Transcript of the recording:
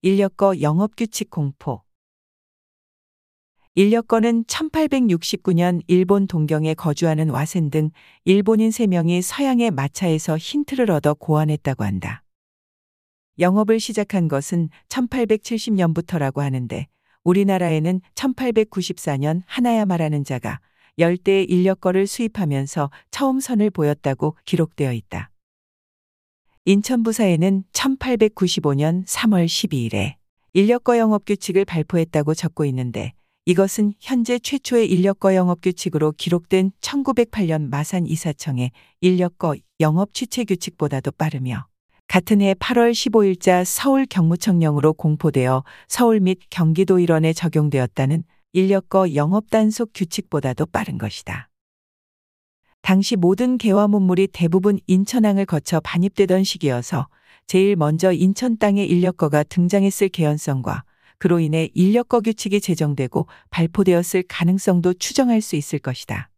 인력거 영업규칙 공포. 인력거는 1869년 일본 동경에 거주하는 와센 등 일본인 3명이 서양의 마차에서 힌트를 얻어 고안했다고 한다. 영업을 시작한 것은 1870년부터라고 하는데 우리나라에는 1894년 하나야마라는 자가 열대의 인력거를 수입하면서 처음 선을 보였다고 기록되어 있다. 인천부사에는 1895년 3월 12일에 인력거 영업 규칙을 발표했다고 적고 있는데 이것은 현재 최초의 인력거 영업 규칙으로 기록된 1908년 마산 이사청의 인력거 영업 취체 규칙보다도 빠르며 같은 해 8월 15일자 서울 경무청령으로 공포되어 서울 및 경기도 일원에 적용되었다는 인력거 영업 단속 규칙보다도 빠른 것이다. 당시 모든 개화 문물이 대부분 인천항을 거쳐 반입되던 시기여서 제일 먼저 인천 땅에 인력거가 등장했을 개연성과 그로 인해 인력거 규칙이 제정되고 발표되었을 가능성도 추정할 수 있을 것이다.